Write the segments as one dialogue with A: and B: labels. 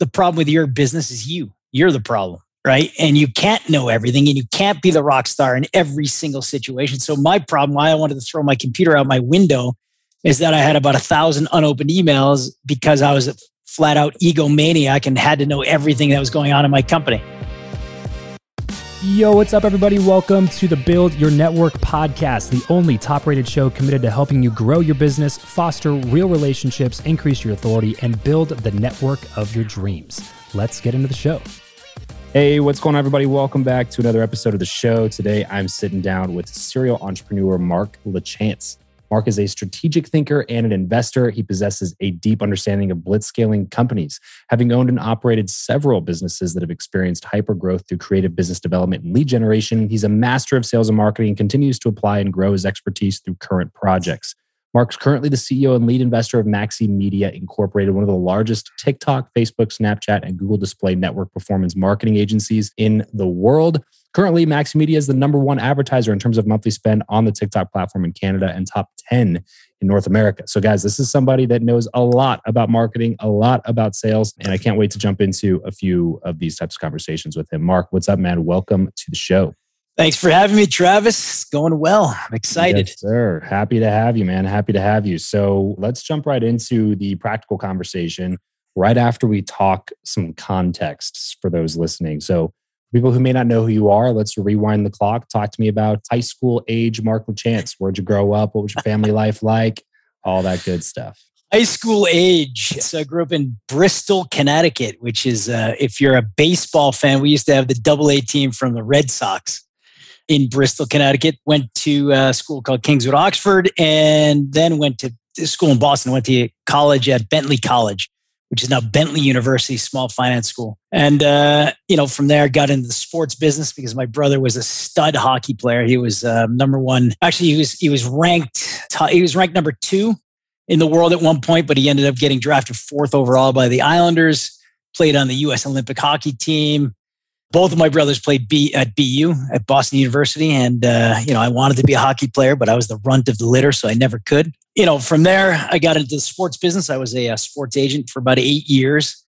A: the problem with your business is you. You're the problem, right? And you can't know everything and you can't be the rock star in every single situation. So my problem, why I wanted to throw my computer out my window is that I had about a thousand unopened emails because I was a flat out egomaniac and had to know everything that was going on in my company.
B: Yo, what's up, everybody? Welcome to the Build Your Network podcast, the only top rated show committed to helping you grow your business, foster real relationships, increase your authority, and build the network of your dreams. Let's get into the show. Hey, what's going on, everybody? Welcome back to another episode of the show. Today, I'm sitting down with serial entrepreneur Mark Lachance. Mark is a strategic thinker and an investor. He possesses a deep understanding of blitzscaling companies, having owned and operated several businesses that have experienced hyper growth through creative business development and lead generation. He's a master of sales and marketing and continues to apply and grow his expertise through current projects. Mark's currently the CEO and lead investor of Maxy Media Incorporated, one of the largest TikTok, Facebook, Snapchat, and Google Display network performance marketing agencies in the world. Currently, Max Media is the number one advertiser in terms of monthly spend on the TikTok platform in Canada and top 10 in North America. So, guys, this is somebody that knows a lot about marketing, a lot about sales, and I can't wait to jump into a few of these types of conversations with him. Mark, what's up, man? Welcome to the show.
A: Thanks for having me, Travis. It's going well. I'm excited.
B: Yes, sir. Happy to have you, man. Happy to have you. So let's jump right into the practical conversation right after we talk some contexts for those listening. So, people who may not know who you are, let's rewind the clock. Talk to me about high school age, Mark Lachance. Where'd you grow up? What was your family life like? All that good stuff.
A: High school age. So I grew up in Bristol, Connecticut, which is, uh, if you're a baseball fan, we used to have the double A team from the Red Sox in Bristol, Connecticut. Went to a school called Kingswood Oxford, and then went to school in Boston. Went to college at Bentley College, which is now Bentley University, small finance school. And uh, you know, from there, got into the sports business because my brother was a stud hockey player. He was uh, number one. Actually, he was he was ranked he was ranked number two in the world at one point, but he ended up getting drafted fourth overall by the Islanders. Played on the U.S. Olympic hockey team both of my brothers played B at BU at Boston University, and uh, you know I wanted to be a hockey player, but I was the runt of the litter, so I never could. You know, from there I got into the sports business. I was a, a sports agent for about eight years,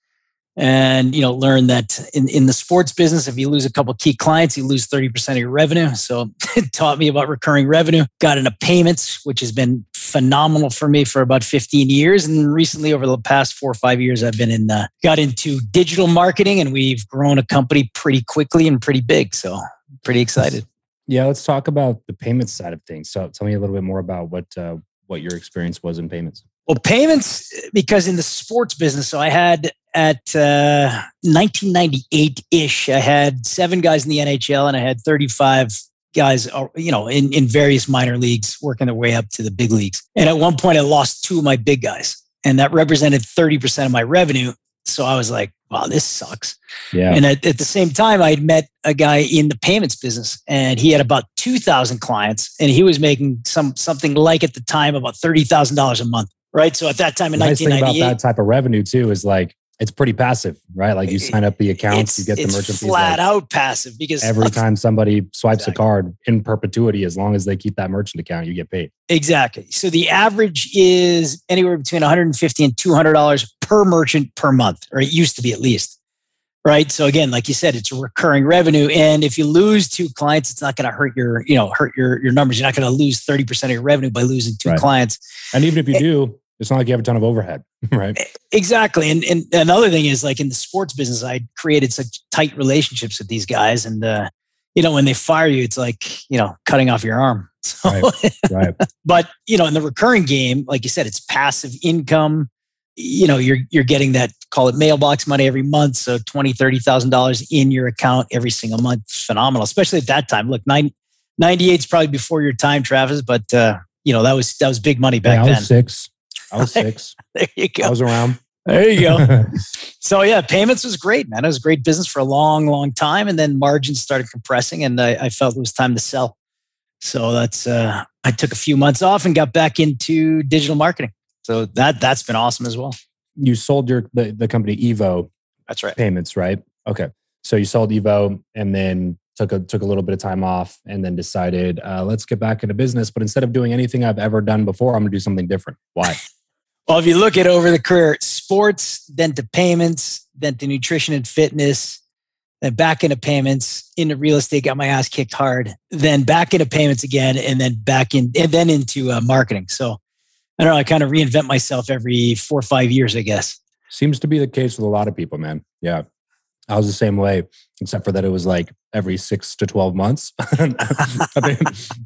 A: and you know learned that in, in the sports business if you lose a couple key clients you lose 30% of your revenue. So it taught me about recurring revenue. Got into payments which has been phenomenal for me for about 15 years. And recently over the past four or five years i've been in uh, got into digital marketing and we've grown a company pretty quickly and pretty big. So pretty excited.
B: Yeah let's talk about the payments side of things. So tell me a little bit more about what uh, what your experience was in payments.
A: Well, payments, because in the sports business, so I had at uh, 1998 ish, I had seven guys in the NHL and I had 35 guys, uh, you know, in, in various minor leagues working their way up to the big leagues. And at one point, I lost two of my big guys, and that represented 30% of my revenue. So I was like, wow, this sucks. Yeah. And at, at the same time, I had met a guy in the payments business and he had about 2,000 clients and he was making some something like at the time about $30,000 a month right? So at that time in
B: the
A: nice 1998,
B: about that type of revenue too is like it's pretty passive, right? Like you sign up the accounts, you get the merchant
A: fees. Flat like out passive because
B: every time somebody swipes exactly. a card in perpetuity, as long as they keep that merchant account, you get paid.
A: Exactly. So the average is anywhere between 150 and 200 dollars per merchant per month, or it used to be at least. Right. So again, like you said, it's a recurring revenue. And if you lose two clients, it's not going to hurt your, you know, hurt your, your numbers. You're not going to lose 30% of your revenue by losing two right. clients.
B: And even if you eh do, it's not like you have a ton of overhead, right?
A: Exactly. And, and another thing is like in the sports business, I created such tight relationships with these guys. And, uh, you know, when they fire you, it's like, you know, cutting off your arm. So, right, right. but, you know, in the recurring game, like you said, it's passive income. You know, you're, you're getting that, call it mailbox money every month. So 20, $30,000 in your account every single month. Phenomenal, especially at that time. Look, nine, 98 is probably before your time, Travis, but, uh, you know, that was, that was big money back
B: yeah, then. six. I was six.
A: there you go.
B: I was around.
A: There you go. so yeah, payments was great, man. It was a great business for a long, long time, and then margins started compressing, and I, I felt it was time to sell. So that's uh, I took a few months off and got back into digital marketing. So that that's been awesome as well.
B: You sold your the, the company Evo.
A: That's right.
B: Payments, right? Okay. So you sold Evo, and then took a took a little bit of time off, and then decided uh, let's get back into business. But instead of doing anything I've ever done before, I'm going to do something different. Why?
A: Well, if you look at over the career, sports, then to payments, then to nutrition and fitness, then back into payments, into real estate, got my ass kicked hard, then back into payments again, and then back in, and then into uh, marketing. So I don't know, I kind of reinvent myself every four or five years, I guess.
B: Seems to be the case with a lot of people, man. Yeah. I was the same way, except for that it was like every six to 12 months. I,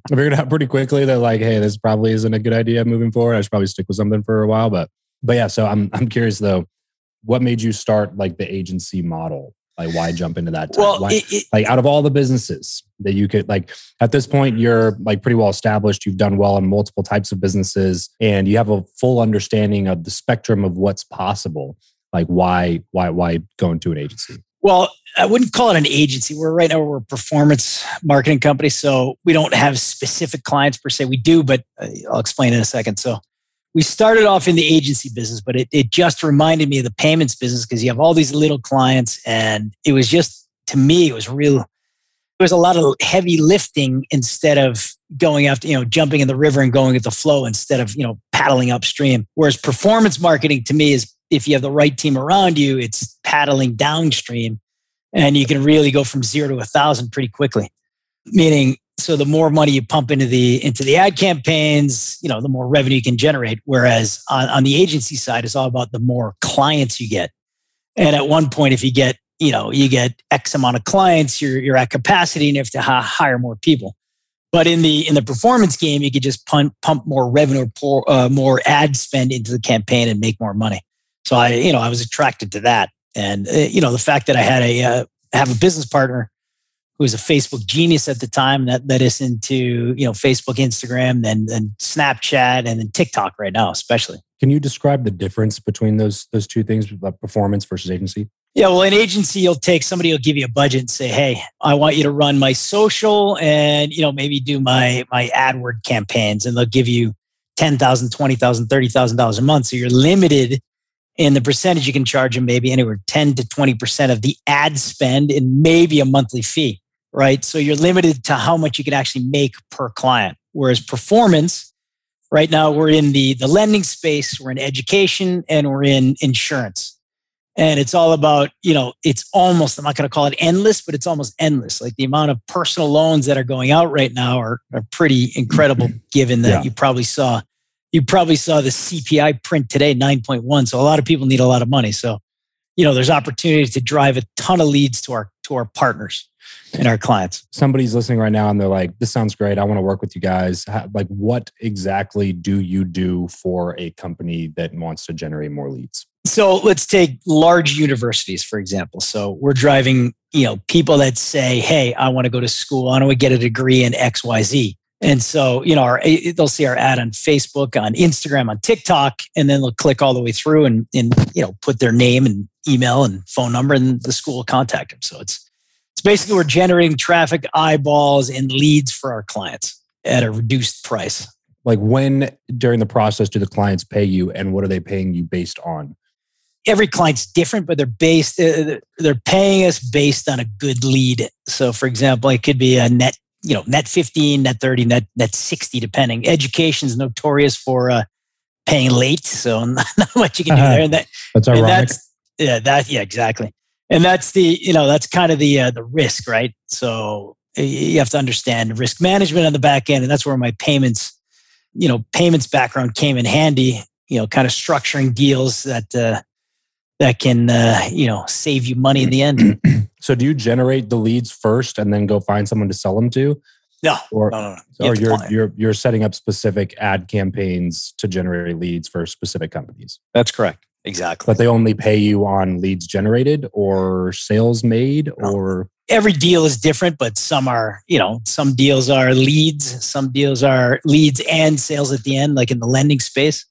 B: figured out pretty quickly that like, hey, this probably isn't a good idea moving forward. I should probably stick with something for a while. But but yeah, so I'm I'm curious though, what made you start like the agency model? Like why jump into that?
A: Well,
B: why,
A: it, it,
B: like out of all the businesses that you could like at this point, you're like pretty well established. You've done well in multiple types of businesses and you have a full understanding of the spectrum of what's possible. Like why why why go into an agency?
A: Well, I wouldn't call it an agency. We're right now we're a performance marketing company, so we don't have specific clients per se. We do, but uh, I'll explain in a second. So we started off in the agency business, but it, it just reminded me of the payments business because you have all these little clients, and it was just to me it was real. There was a lot of heavy lifting instead of going after you know jumping in the river and going with the flow instead of you know paddling upstream. Whereas performance marketing to me is if you have the right team around you, it's paddling downstream and you can really go from zero to a thousand pretty quickly. Meaning, so the more money you pump into the into the ad campaigns, you know, the more revenue you can generate. Whereas on, on the agency side, it's all about the more clients you get. And at one point, if you get, you know, you get X amount of clients, you're you're at capacity and you have to hire more people. But in the in the performance game, you could just pump pump more revenue, pour, uh, more ad spend into the campaign and make more money. So I, you know, I was attracted to that, and uh, you know, the fact that I had a uh, have a business partner who was a Facebook genius at the time that led us into you know Facebook, Instagram, then then Snapchat, and then TikTok right now, especially.
B: Can you describe the difference between those those two things, performance versus agency?
A: Yeah, well, an agency, you'll take somebody will give you a budget and say, "Hey, I want you to run my social and you know maybe do my my AdWord campaigns," and they'll give you ten thousand, twenty thousand, thirty thousand dollars a month. So you're limited and the percentage you can charge them maybe anywhere 10 to 20% of the ad spend and maybe a monthly fee, right? So you're limited to how much you can actually make per client. Whereas performance, right now we're in the, the lending space, we're in education, and we're in insurance. And it's all about, you know, it's almost, I'm not going to call it endless, but it's almost endless. Like the amount of personal loans that are going out right now are, are pretty incredible, given that yeah. you probably saw you probably saw the CPI print today, 9.1. So a lot of people need a lot of money. So, you know, there's opportunity to drive a ton of leads to our to our partners and our clients.
B: Somebody's listening right now and they're like, this sounds great. I want to work with you guys. How, like, what exactly do you do for a company that wants to generate more leads?
A: So let's take large universities, for example. So we're driving, you know, people that say, hey, I want to go to school. I want to get a degree in XYZ. And so, you know, our, they'll see our ad on Facebook, on Instagram, on TikTok, and then they'll click all the way through and, and you know, put their name and email and phone number, and the school will contact them. So it's it's basically we're generating traffic, eyeballs, and leads for our clients at a reduced price.
B: Like when during the process do the clients pay you, and what are they paying you based on?
A: Every client's different, but they're based. Uh, they're paying us based on a good lead. So, for example, it could be a net you know, net 15, net 30, net, net 60, depending. Education is notorious for uh, paying late. So not, much you can do there. And that,
B: that's ironic.
A: That's, yeah, that, yeah, exactly. And that's the, you know, that's kind of the, uh, the risk, right? So you have to understand risk management on the back end. And that's where my payments, you know, payments background came in handy, you know, kind of structuring deals that, uh, that can, uh, you know, save you money in the end.
B: So do you generate the leads first and then go find someone to sell them to?
A: No,
B: or,
A: no, no, no.
B: You or you're you're you're setting up specific ad campaigns to generate leads for specific companies.
A: That's correct. Exactly.
B: But they only pay you on leads generated or sales made no. or
A: every deal is different, but some are, you know, some deals are leads, some deals are leads and sales at the end, like in the lending space.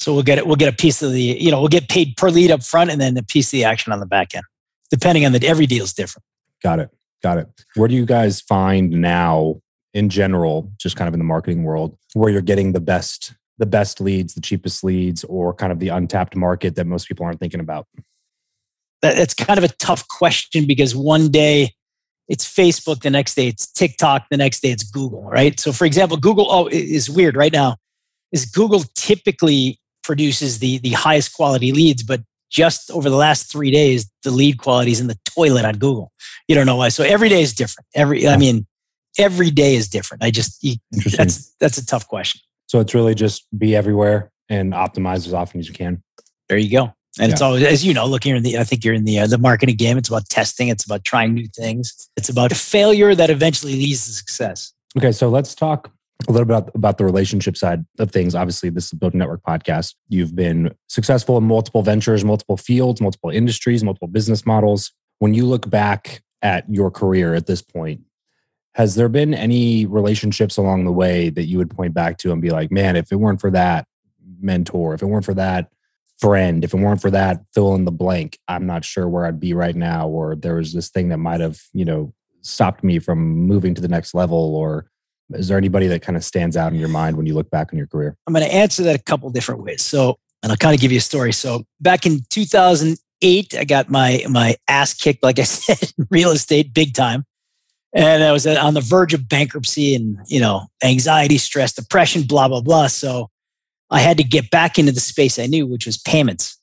A: So we'll get it, we'll get a piece of the, you know, we'll get paid per lead up front and then a piece of the action on the back end depending on the every deal is different.
B: Got it. Got it. Where do you guys find now in general, just kind of in the marketing world, where you're getting the best the best leads, the cheapest leads, or kind of the untapped market that most people aren't thinking about?
A: That's kind of a tough question because one day it's Facebook, the next day it's TikTok, the next day it's Google, right? So, for example, Google oh, is weird right now. Is Google typically produces the the highest quality leads, but just over the last three days, the lead quality is in the toilet on Google. You don't know why. So every day is different. Every, I mean, every day is different. I just, that's, that's a tough question.
B: So it's really just be everywhere and optimize as often as you can.
A: There you go. And yeah. it's always, as you know, look, you're in the, I think you're in the, uh, the marketing game. It's about testing. It's about trying new things. It's about failure that eventually leads to success.
B: Okay. So let's talk a little bit about, about the relationship side of things. Obviously, this is a Build Network podcast. You've been successful in multiple ventures, multiple fields, multiple industries, multiple business models. When you look back at your career at this point, has there been any relationships along the way that you would point back to and be like, man, if it weren't for that mentor, if it weren't for that friend, if it weren't for that fill in the blank, I'm not sure where I'd be right now. Or there was this thing that might have, you know, stopped me from moving to the next level or is there anybody that kind of stands out in your mind when you look back on your career?
A: I'm going to answer that a couple different ways. So, and I'll kind of give you a story. So, back in 2008, I got my my ass kicked, like I said, real estate, big time, and I was uh, on the verge of bankruptcy and you know anxiety, stress, depression, blah blah blah. So, I had to get back into the space I knew, which was payments.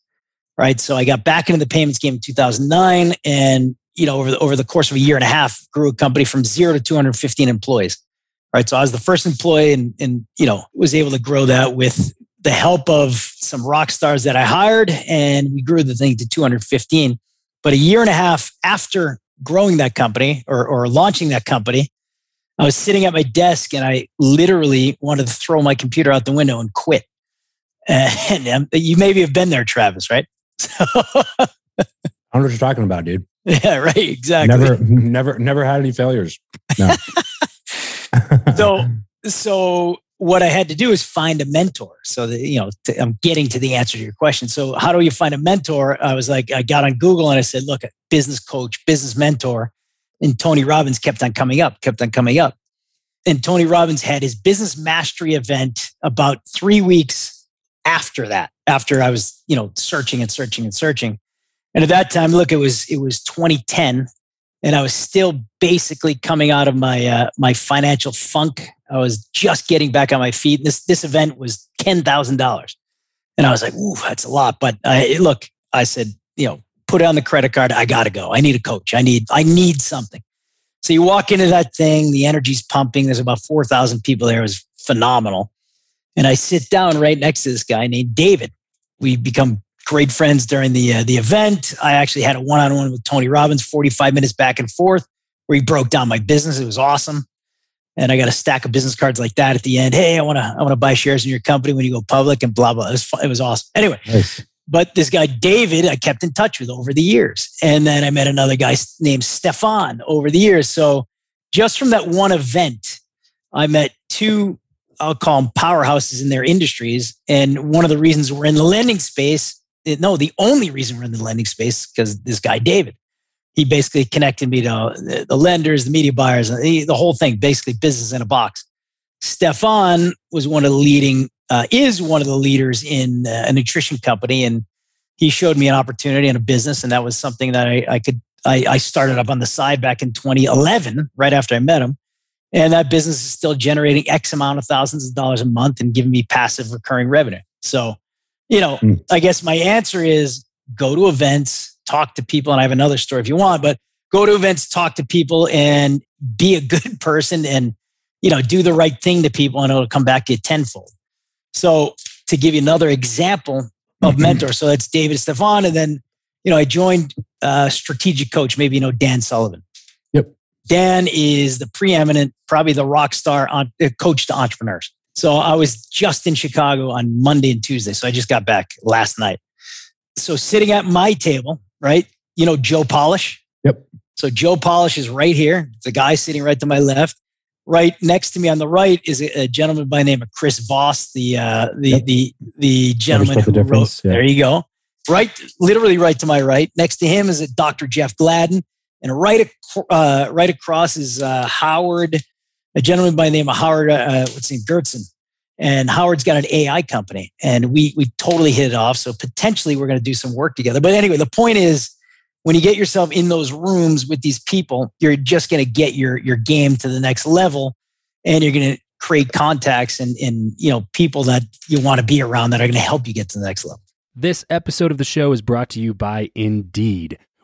A: Right. So I got back into the payments game in 2009, and you know over the, over the course of a year and a half, grew a company from zero to 215 employees right? So I was the first employee and, and, you know, was able to grow that with the help of some rock stars that I hired and we grew the thing to 215. But a year and a half after growing that company or, or launching that company, I was sitting at my desk and I literally wanted to throw my computer out the window and quit. And, and um, you maybe have been there, Travis, right?
B: I don't know what you're talking about, dude.
A: Yeah, right. Exactly.
B: Never, never, never had any failures. No.
A: so so what I had to do is find a mentor. So that you know, to, I'm getting to the answer to your question. So how do you find a mentor? I was like, I got on Google and I said, look, business coach, business mentor, and Tony Robbins kept on coming up, kept on coming up. And Tony Robbins had his business mastery event about three weeks after that. After I was, you know, searching and searching and searching. And at that time, look, it was it was 2010 and I was still basically coming out of my uh, my financial funk. I was just getting back on my feet. This this event was ten thousand dollars, and I was like, "Ooh, that's a lot." But I, look, I said, you know, put it on the credit card. I got to go. I need a coach. I need I need something. So you walk into that thing, the energy's pumping. There's about four thousand people there. It was phenomenal, and I sit down right next to this guy named David. We become great friends during the uh, the event. I actually had a one on one with Tony Robbins, 45 minutes back and forth, where he broke down my business. It was awesome. And I got a stack of business cards like that at the end. Hey, I want to I want to buy shares in your company when you go public and blah blah. It was fun. it was awesome. Anyway, nice. but this guy David, I kept in touch with over the years, and then I met another guy named Stefan over the years. So just from that one event, I met two I'll call them powerhouses in their industries. And one of the reasons we're in the lending space no, the only reason we're in the lending space because this guy David, he basically connected me to the lenders, the media buyers, the whole thing, basically business in a box. Stefan was one of the leading, uh, is one of the leaders in uh, a nutrition company, and he showed me an opportunity and a business, and that was something that I, I could. I, I started up on the side back in 2011, right after I met him, and that business is still generating X amount of thousands of dollars a month and giving me passive recurring revenue. So you know, mm. I guess my answer is go to events, talk to people. And I have another story if you want, but go to events, talk to people, and be a good person and, you know, do the right thing to people and it'll come back to you tenfold. So, to give you another example of mm-hmm. mentor, so that's David Stefan. And then, you know, I joined a strategic coach, maybe you know Dan Sullivan.
B: Yep.
A: Dan is the preeminent, probably the rock star on, uh, coach to entrepreneurs. So I was just in Chicago on Monday and Tuesday. So I just got back last night. So sitting at my table, right? You know, Joe Polish.
B: Yep.
A: So Joe Polish is right here. The guy sitting right to my left. Right next to me on the right is a, gentleman by the name of Chris Voss, the uh, the, yep. the the gentleman who the wrote. Yeah. There you go. Right, literally right to my right. Next to him is a Dr. Jeff Gladden, and right uh, right across is uh, Howard a gentleman by the name of Howard, uh, what's his name, Gertzen. And Howard's got an AI company, and we we totally hit it off. So potentially we're going to do some work together. But anyway, the point is, when you get yourself in those rooms with these people, you're just going to get your your game to the next level, and you're going to create contacts and and you know people that you want to be around that are going to help you get to the next level.
C: This episode of the show is brought to you by Indeed.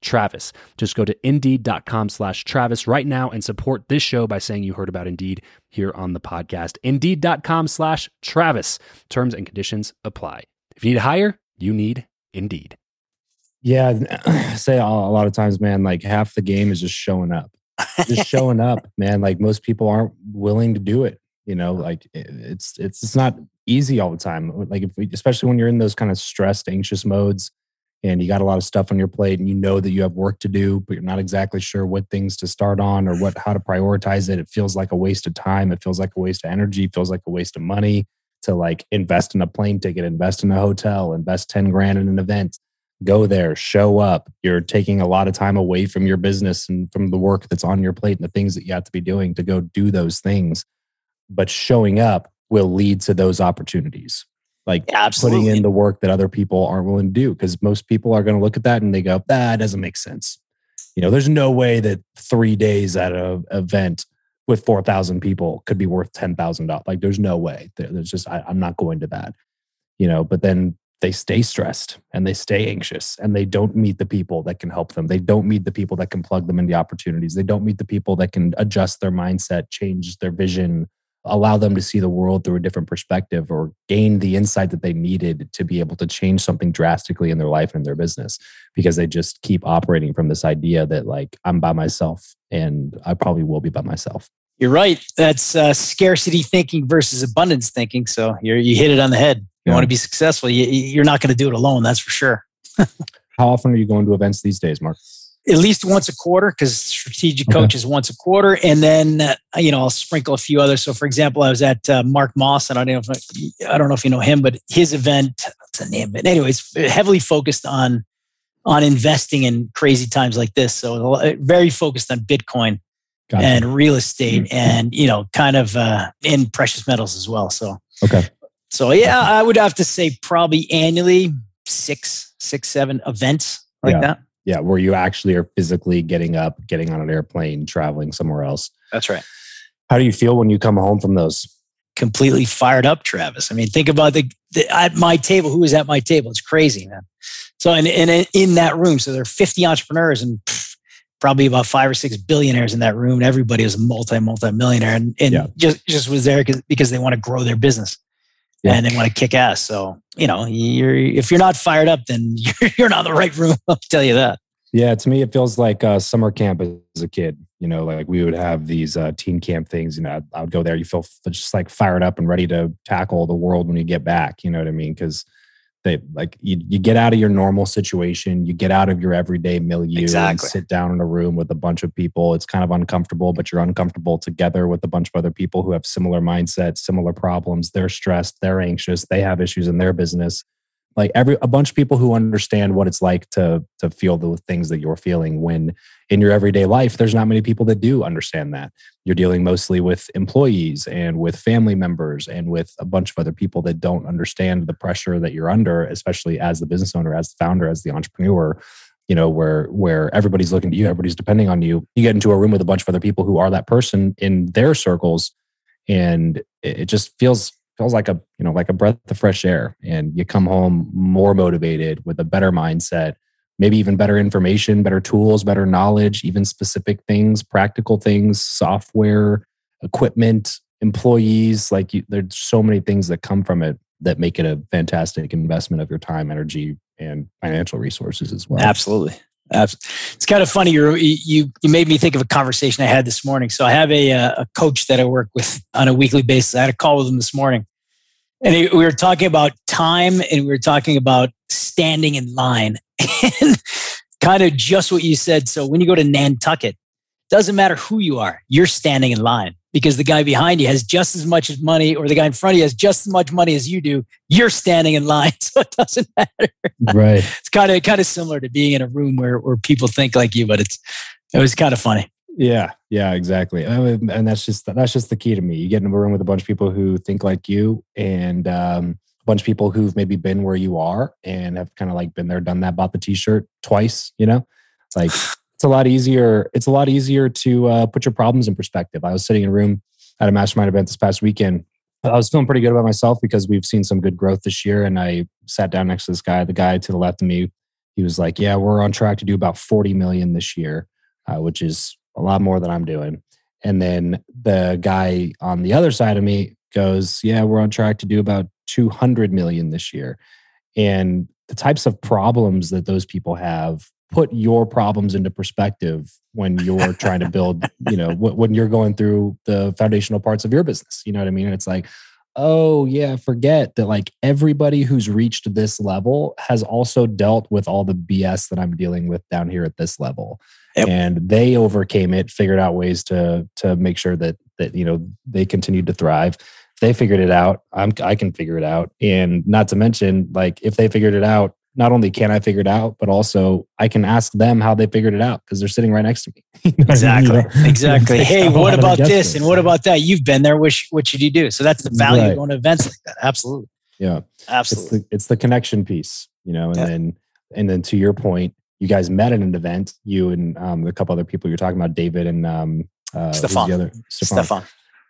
C: Travis. Just go to indeed.com slash Travis right now and support this show by saying you heard about Indeed here on the podcast. Indeed.com slash Travis. Terms and conditions apply. If you need to hire, you need Indeed.
B: Yeah, say a lot of times, man, like half the game is just showing up. Just showing up, man. Like most people aren't willing to do it. You know, like it's it's it's not easy all the time. Like if we, especially when you're in those kind of stressed, anxious modes, and you got a lot of stuff on your plate, and you know that you have work to do, but you're not exactly sure what things to start on or what how to prioritize it. It feels like a waste of time. It feels like a waste of energy. It feels like a waste of money to like invest in a plane ticket, invest in a hotel, invest 10 grand in an event, go there, show up. You're taking a lot of time away from your business and from the work that's on your plate and the things that you have to be doing to go do those things. But showing up will lead to those opportunities. Like yeah, putting in the work that other people aren't willing to do. Because most people are going to look at that and they go, that doesn't make sense. You know, there's no way that three days at an event with 4,000 people could be worth $10,000. Like there's no way. There's just, I, I'm not going to that, you know, but then they stay stressed and they stay anxious and they don't meet the people that can help them. They don't meet the people that can plug them into opportunities. They don't meet the people that can adjust their mindset, change their vision, allow them to see the world through a different perspective or gain the insight that they needed to be able to change something drastically in their life and their business because they just keep operating from this idea that like I'm by myself and I probably will be by myself.
A: You're right. That's uh, scarcity thinking versus abundance thinking. So you you hit it on the head. You yeah. want to be successful. You, you're not going to do it alone. That's for sure.
B: How often are you going to events these days, Mark?
A: At least once a quarter, because strategic okay. coach is once a quarter, and then uh, you know I'll sprinkle a few others. So, for example, I was at uh, Mark Moss, and I don't know if I, I don't know if you know him, but his event, what's the name of it? Anyways, heavily focused on on investing in crazy times like this. So, very focused on Bitcoin and real estate mm-hmm. and you know kind of uh, in precious metals as well so
B: okay
A: so yeah i would have to say probably annually six six seven events like
B: yeah.
A: that
B: yeah where you actually are physically getting up getting on an airplane traveling somewhere else.
A: That's right.
B: How do you feel when you come home from those?
A: Completely fired up travis. I mean think about the, the at my table Who is at my table? It's crazy man. So and, and in that room so there are 50 entrepreneurs and pff, probably about five or six billionaires in that room. Everybody is a multi, multi millionaire and, and yeah. just, just was there because they want to grow their business yeah. and they want to kick ass. So, you know, you're, if you're not fired up, then you're, you're not in the right room. I'll tell you that.
B: Yeah. To me, it feels like uh, summer camp as a kid, you know, like we would have these uh, teen camp things, you know, I would go there. You feel just like fired up and ready to tackle the world when you get back. You know what I mean? Cause they like you, you get out of your normal situation you get out of your everyday milieu exactly. and sit down in a room with a bunch of people. It's kind of uncomfortable but you're uncomfortable together with a bunch of other people who have similar mindsets similar problems. They're stressed they're anxious they have issues in their business like every a bunch of people who understand what it's like to to feel the things that you're feeling when in your everyday life there's not many people that do understand that. You're dealing mostly with employees and with family members and with a bunch of other people that don't understand the pressure that you're under especially as the business owner as the founder as the entrepreneur you know where where everybody's looking to you everybody's depending on you. You get into a room with a bunch of other people who are that person in their circles and it just feels feels like a you know like a breath of fresh air and you come home more motivated with a better mindset maybe even better information better tools better knowledge even specific things practical things software equipment employees like you, there's so many things that come from it that make it a fantastic investment of your time energy and financial resources as well
A: absolutely it's kind of funny. you you you made me think of a conversation I had this morning. So I have a uh, a coach that I work with on a weekly basis. I had a call with him this morning, and we were talking about time and we were talking about standing in line and kind of just what you said. So when you go to Nantucket, doesn't matter who you are, you're standing in line because the guy behind you has just as much as money or the guy in front of you has just as much money as you do. You're standing in line. So it doesn't matter.
B: Right.
A: it's kind of kind of similar to being in a room where, where people think like you, but it's it was kind of funny.
B: Yeah, yeah, exactly. And that's just that's just the key to me. You get in a room with a bunch of people who think like you, and um, a bunch of people who've maybe been where you are and have kind of like been there, done that, bought the T-shirt twice. You know, it's like it's a lot easier. It's a lot easier to uh, put your problems in perspective. I was sitting in a room at a mastermind event this past weekend. I was feeling pretty good about myself because we've seen some good growth this year, and I sat down next to this guy. The guy to the left of me, he was like, "Yeah, we're on track to do about forty million this year." Uh, which is a lot more than I'm doing. And then the guy on the other side of me goes, Yeah, we're on track to do about 200 million this year. And the types of problems that those people have put your problems into perspective when you're trying to build, you know, when you're going through the foundational parts of your business. You know what I mean? And it's like, oh, yeah, forget that like everybody who's reached this level has also dealt with all the BS that I'm dealing with down here at this level. Yep. And they overcame it, figured out ways to to make sure that that you know they continued to thrive. If they figured it out, I'm I can figure it out. And not to mention, like if they figured it out, not only can I figure it out, but also I can ask them how they figured it out because they're sitting right next to me.
A: exactly. Exactly. hey, what about this and what about that? You've been there. Which, what should you do? So that's the value right. of going to events like that. Absolutely.
B: Yeah.
A: Absolutely.
B: It's the, it's the connection piece, you know, and yeah. then and then to your point, you guys met at an event, you and um, a couple other people you're talking about, David and um,
A: uh, Stefan. The other, Stefan. Stefan.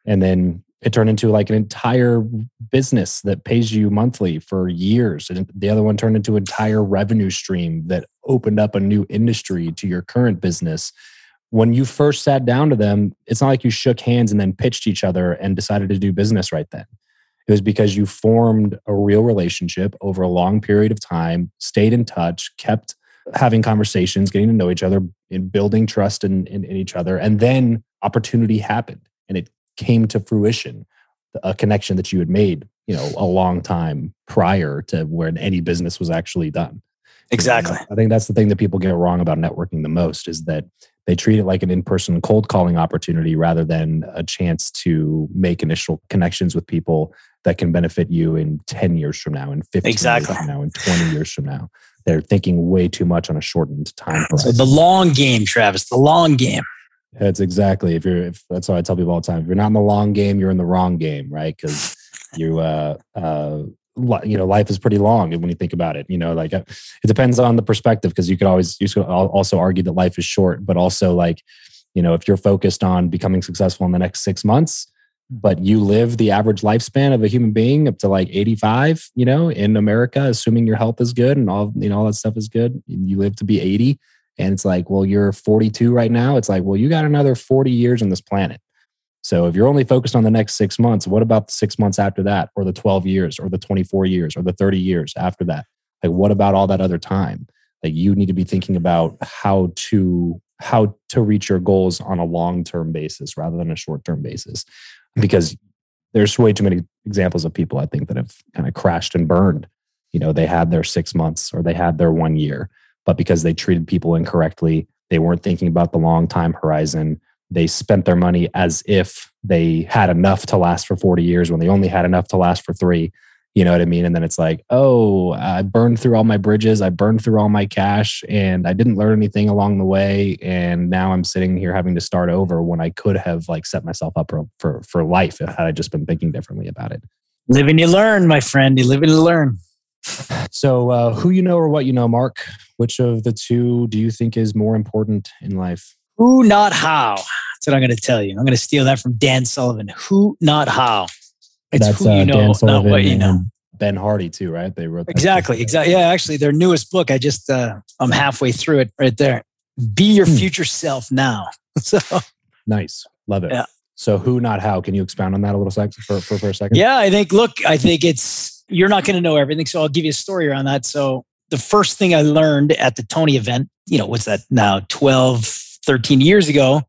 B: And then it turned into like an entire business that pays you monthly for years. And the other one turned into an entire revenue stream that opened up a new industry to your current business. When you first sat down to them, it's not like you shook hands and then pitched each other and decided to do business right then. It was because you formed a real relationship over a long period of time, stayed in touch, kept having conversations, getting to know each other, and building trust in, in, in each other. And then opportunity happened and it came to fruition, a connection that you had made, you know, a long time prior to when any business was actually done.
A: Exactly.
B: I think that's the thing that people get wrong about networking the most is that they treat it like an in-person cold calling opportunity rather than a chance to make initial connections with people that can benefit you in 10 years from now in 15
A: exactly.
B: years from now and 20 years from now they're thinking way too much on a shortened time horizon.
A: So the long game, Travis, the long game.
B: That's exactly if you're. If, that's what I tell people all the time. If you're not in the long game, you're in the wrong game, right? Because you, uh, uh, you know, life is pretty long when you think about it. You know, like uh, it depends on the perspective because you could always you could also argue that life is short, but also like, you know, if you're focused on becoming successful in the next six months, but you live the average lifespan of a human being up to like 85 you know in america assuming your health is good and all you know all that stuff is good you live to be 80 and it's like well you're 42 right now. It's like well you got another 40 years on this planet. So if you're only focused on the next six months what about the six months after that or the 12 years or the 24 years or the 30 years after that? Like what about all that other time? Like you need to be thinking about how to how to reach your goals on a long term basis rather than a short term basis. Because there's way too many examples of people I think that have kind of crashed and burned. You know, they had their six months or they had their one year, but because they treated people incorrectly, they weren't thinking about the long time horizon. They spent their money as if they had enough to last for 40 years when they only had enough to last for three. You know what I mean? And then it's like, oh, I burned through all my bridges, I burned through all my cash, and I didn't learn anything along the way. And now I'm sitting here having to start over when I could have like set myself up for for, for life had I just been thinking differently about it.
A: Live and you learn, my friend. You live and you learn.
B: So, uh, who you know or what you know, Mark? Which of the two do you think is more important in life?
A: Who, not how. That's what I'm going to tell you. I'm going to steal that from Dan Sullivan. Who, not how. It's
B: That's,
A: who you
B: uh,
A: know, not what you know.
B: Ben Hardy too, right? They wrote that.
A: Exactly. Exactly. Yeah. Actually, their newest book. I just uh, I'm halfway through it right there. Be your
B: Hmm.
A: future self now. So
B: Nice, love it.
A: Yeah.
B: So, who, not how? Can you expound on that a little sec for, for, for a second?
A: yeah, I think. Look, I think it's you're not going to know everything. So I'll give you a story around that. So the first thing I learned at the Tony event, you know, what's that now? 12, 13 years ago,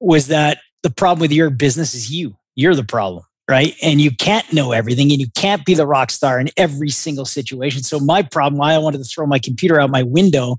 A: was that the problem with your business is you. You're the problem. Right. And you can't know everything and you can't be the rock star in every single situation. So my problem, why I wanted to throw my computer out my window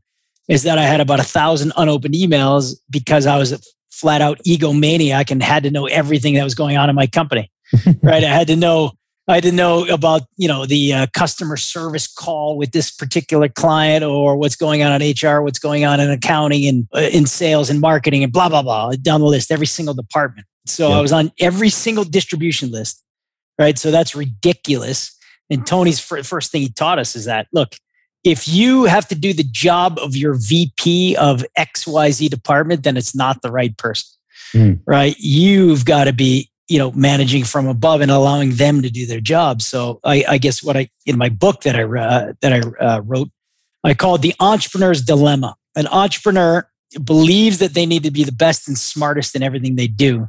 A: is that I had about a thousand unopened emails because I was a flat out egomaniac and had to know everything that was going on in my company. right. I had to know I didn't know about you know the uh, customer service call with this particular client, or what's going on in HR, what's going on in accounting and uh, in sales and marketing, and blah blah blah down the list, every single department. So
B: Yeah.
A: I was on every single distribution list, right? So that's ridiculous. And Tony's fir- first thing he taught us is that look, if you have to do the job of your VP of XYZ department, then it's not the right person,
B: Mm.
A: right? You've got to be you know managing from above and allowing them to do their job. So i, I guess what i in my book that i uh, that i uh, wrote i called the entrepreneur's dilemma. An entrepreneur believes that they need to be the best and smartest in everything they do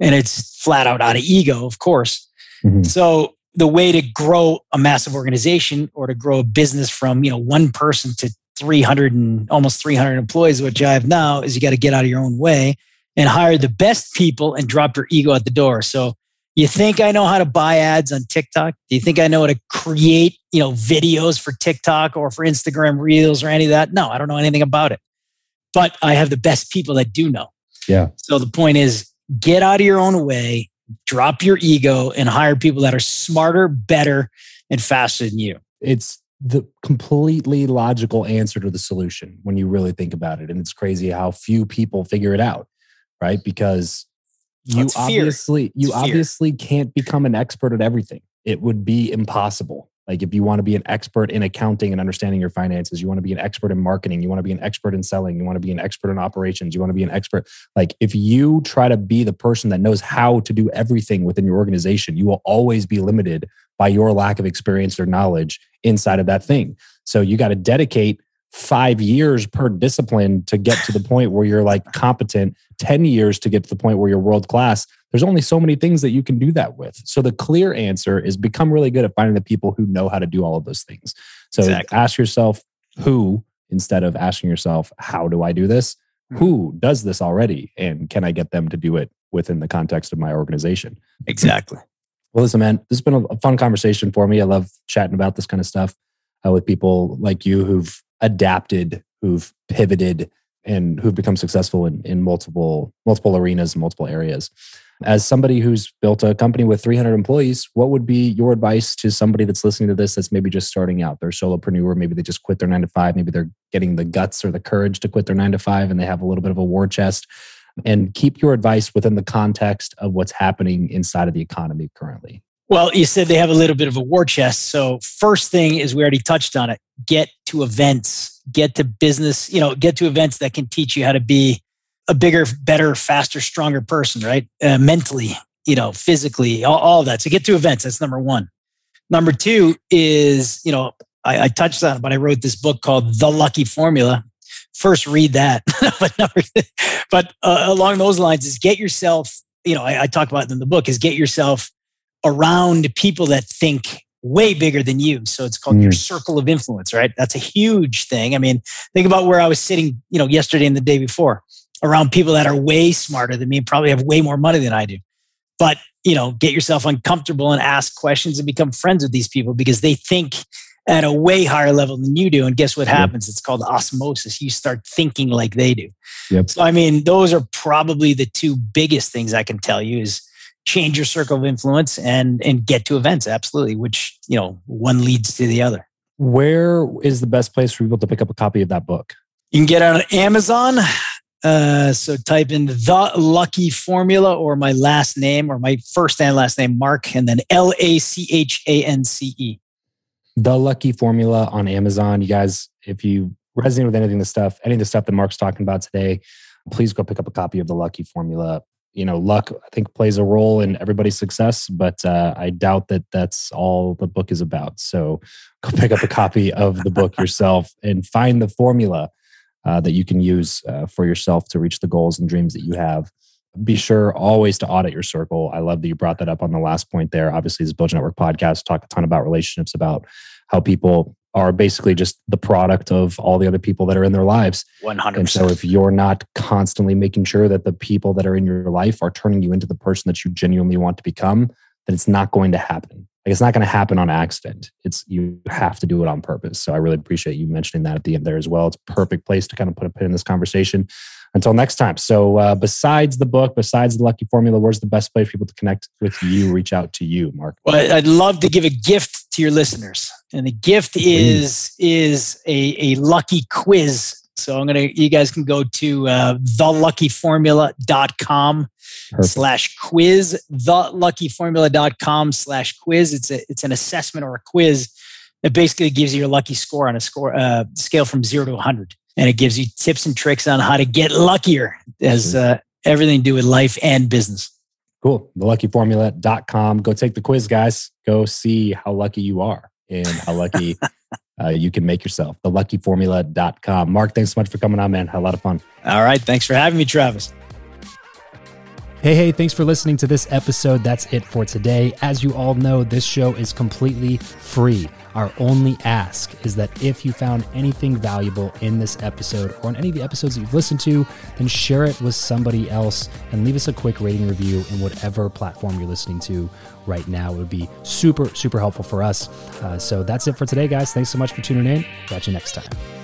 A: and it's flat out out of ego of course.
B: Mhm.
A: so the way to grow a massive organization or to grow a business from you know one person to 300 and almost 300 employees which i have now is you got to get out of your own way and hire the best people and drop your ego at the door. So you think I know how to buy ads on TikTok? Do you think I know how to create, you know, videos for TikTok or for Instagram Reels or any of that? No, I don't know anything about it. But I have the best people that do know.
B: Yeah.
A: So the point is get out of your own way, drop your ego and hire people that are smarter, better and faster than you.
B: It's the completely logical answer to the solution when you really think about it. And it's crazy how few people figure it out, right? Because you
A: It's
B: obviously you
A: fear.
B: obviously can't become an expert at everything. It would be impossible. Like if you want to be an expert in accounting and understanding your finances, you want to be an expert in marketing, you want to be an expert in selling, you want to be an expert in operations, you want to be an expert. Like if you try to be the person that knows how to do everything within your organization, you will always be limited by your lack of experience or knowledge inside of that thing. So you got to dedicate five years per discipline to get to the point where you're like competent, 10 years to get to the point where you're world class. There's only so many things that you can do that with. So the clear answer is become really good at finding the people who know how to do all of those things. So
A: Exactly.
B: ask yourself who instead of asking yourself, how do I do this?
A: Mhm.
B: Who does this already? And can I get them to do it within the context of my organization?
A: Exactly.
B: Well, listen, man, this has been a, a fun conversation for me. I love chatting about this kind of stuff uh, with people like you who've adapted, who've pivoted, and who've become successful in, in multiple multiple arenas multiple areas. As somebody who's built a company with 300 employees, what would be your advice to somebody that's listening to this that's maybe just starting out? They're solopreneur, maybe they just quit their nine to five, maybe they're getting the guts or the courage to quit their nine to five, and they have a little bit of a war chest. And keep your advice within the context of what's happening inside of the economy currently.
A: Well, you said they have a little bit of a war chest. So, first thing is we already touched on it. Get to events, get to business, you know, get to events that can teach you how to be a bigger, better, faster, stronger person, right? Uh, mentally, you know, physically, all, all that. So, get to events. That's number one. Number two is, you know, I, I touched on it, but I wrote this book called The Lucky Formula. First, read that. but uh, along those lines is get yourself, you know, I, I talk about in the book, is get yourself around people that think way bigger than you. So it's called your mm. circle of influence, right? That's a huge thing. I mean, think about where I was sitting, you know, yesterday and the day before around people that are way smarter than me and probably have way more money than I do. But, you know, get yourself uncomfortable and ask questions and become friends with these people because they think at a way higher level than you do. And guess what
B: Yep.
A: happens? It's called osmosis. You start thinking like they do.
B: Yep.
A: So, I mean, those are probably the two biggest things I can tell you is change your circle of influence and and get to events absolutely which you know one leads to the other.
B: Where is the best place for people to pick up a copy of that book?
A: You can get it on amazon. Uh, so type in the lucky formula or my last name or my first and last name mark and then l-a-c-h-a-n-c-e
B: the lucky formula on amazon. You guys if you resonate with anything the stuff any of the stuff that mark's talking about today please go pick up a copy of the lucky formula you know luck i think plays a role in everybody's success but uh, i doubt that that's all the book is about. So go pick up a copy of the book yourself and find the formula uh, that you can use uh, for yourself to reach the goals and dreams that you have. Be sure always to audit your circle. I love that you brought that up on the last point there. Obviously this build network podcast talk a ton about relationships about how people are basically just the product of all the other people that are in their lives.
A: 100%.
B: And so if you're not constantly making sure that the people that are in your life are turning you into the person that you genuinely want to become, then it's not going to happen. Like it's not going to happen on accident. It's you have to do it on purpose. So I really appreciate you mentioning that at the end there as well. It's a perfect place to kind of put a pin in this conversation until next time. So, uh, besides the book, besides the Lucky Formula, where's the best place for people to connect with you, reach out to you, Mark?
A: Well, I'd love to give a gift to your listeners, and the gift Please. is is a, a lucky quiz. So I'm gonna, you guys can go to uh, theluckyformula.com slash quiz, theluckyformula.com slash quiz. It's a, it's an assessment or a quiz that basically gives you your lucky score on a score uh, scale from zero to 100 and it gives you tips and tricks on how to get luckier as uh, everything to do with life and business.
B: Cool. Theluckyformula.com. Go take the quiz, guys. Go see how lucky you are and how lucky uh, you can make yourself. Theluckyformula.com. Mark, thanks so much for coming on, man. Had a lot of fun.
A: All right. Thanks for having me, Travis.
C: Hey, hey, thanks for listening to this episode. That's it for today. As you all know, this show is completely free. Our only ask is that if you found anything valuable in this episode or in any of the episodes that you've listened to, then share it with somebody else and leave us a quick rating review in whatever platform you're listening to right now. It would be super, super helpful for us. Uh, so that's it for today, guys. Thanks so much for tuning in. Catch you next time.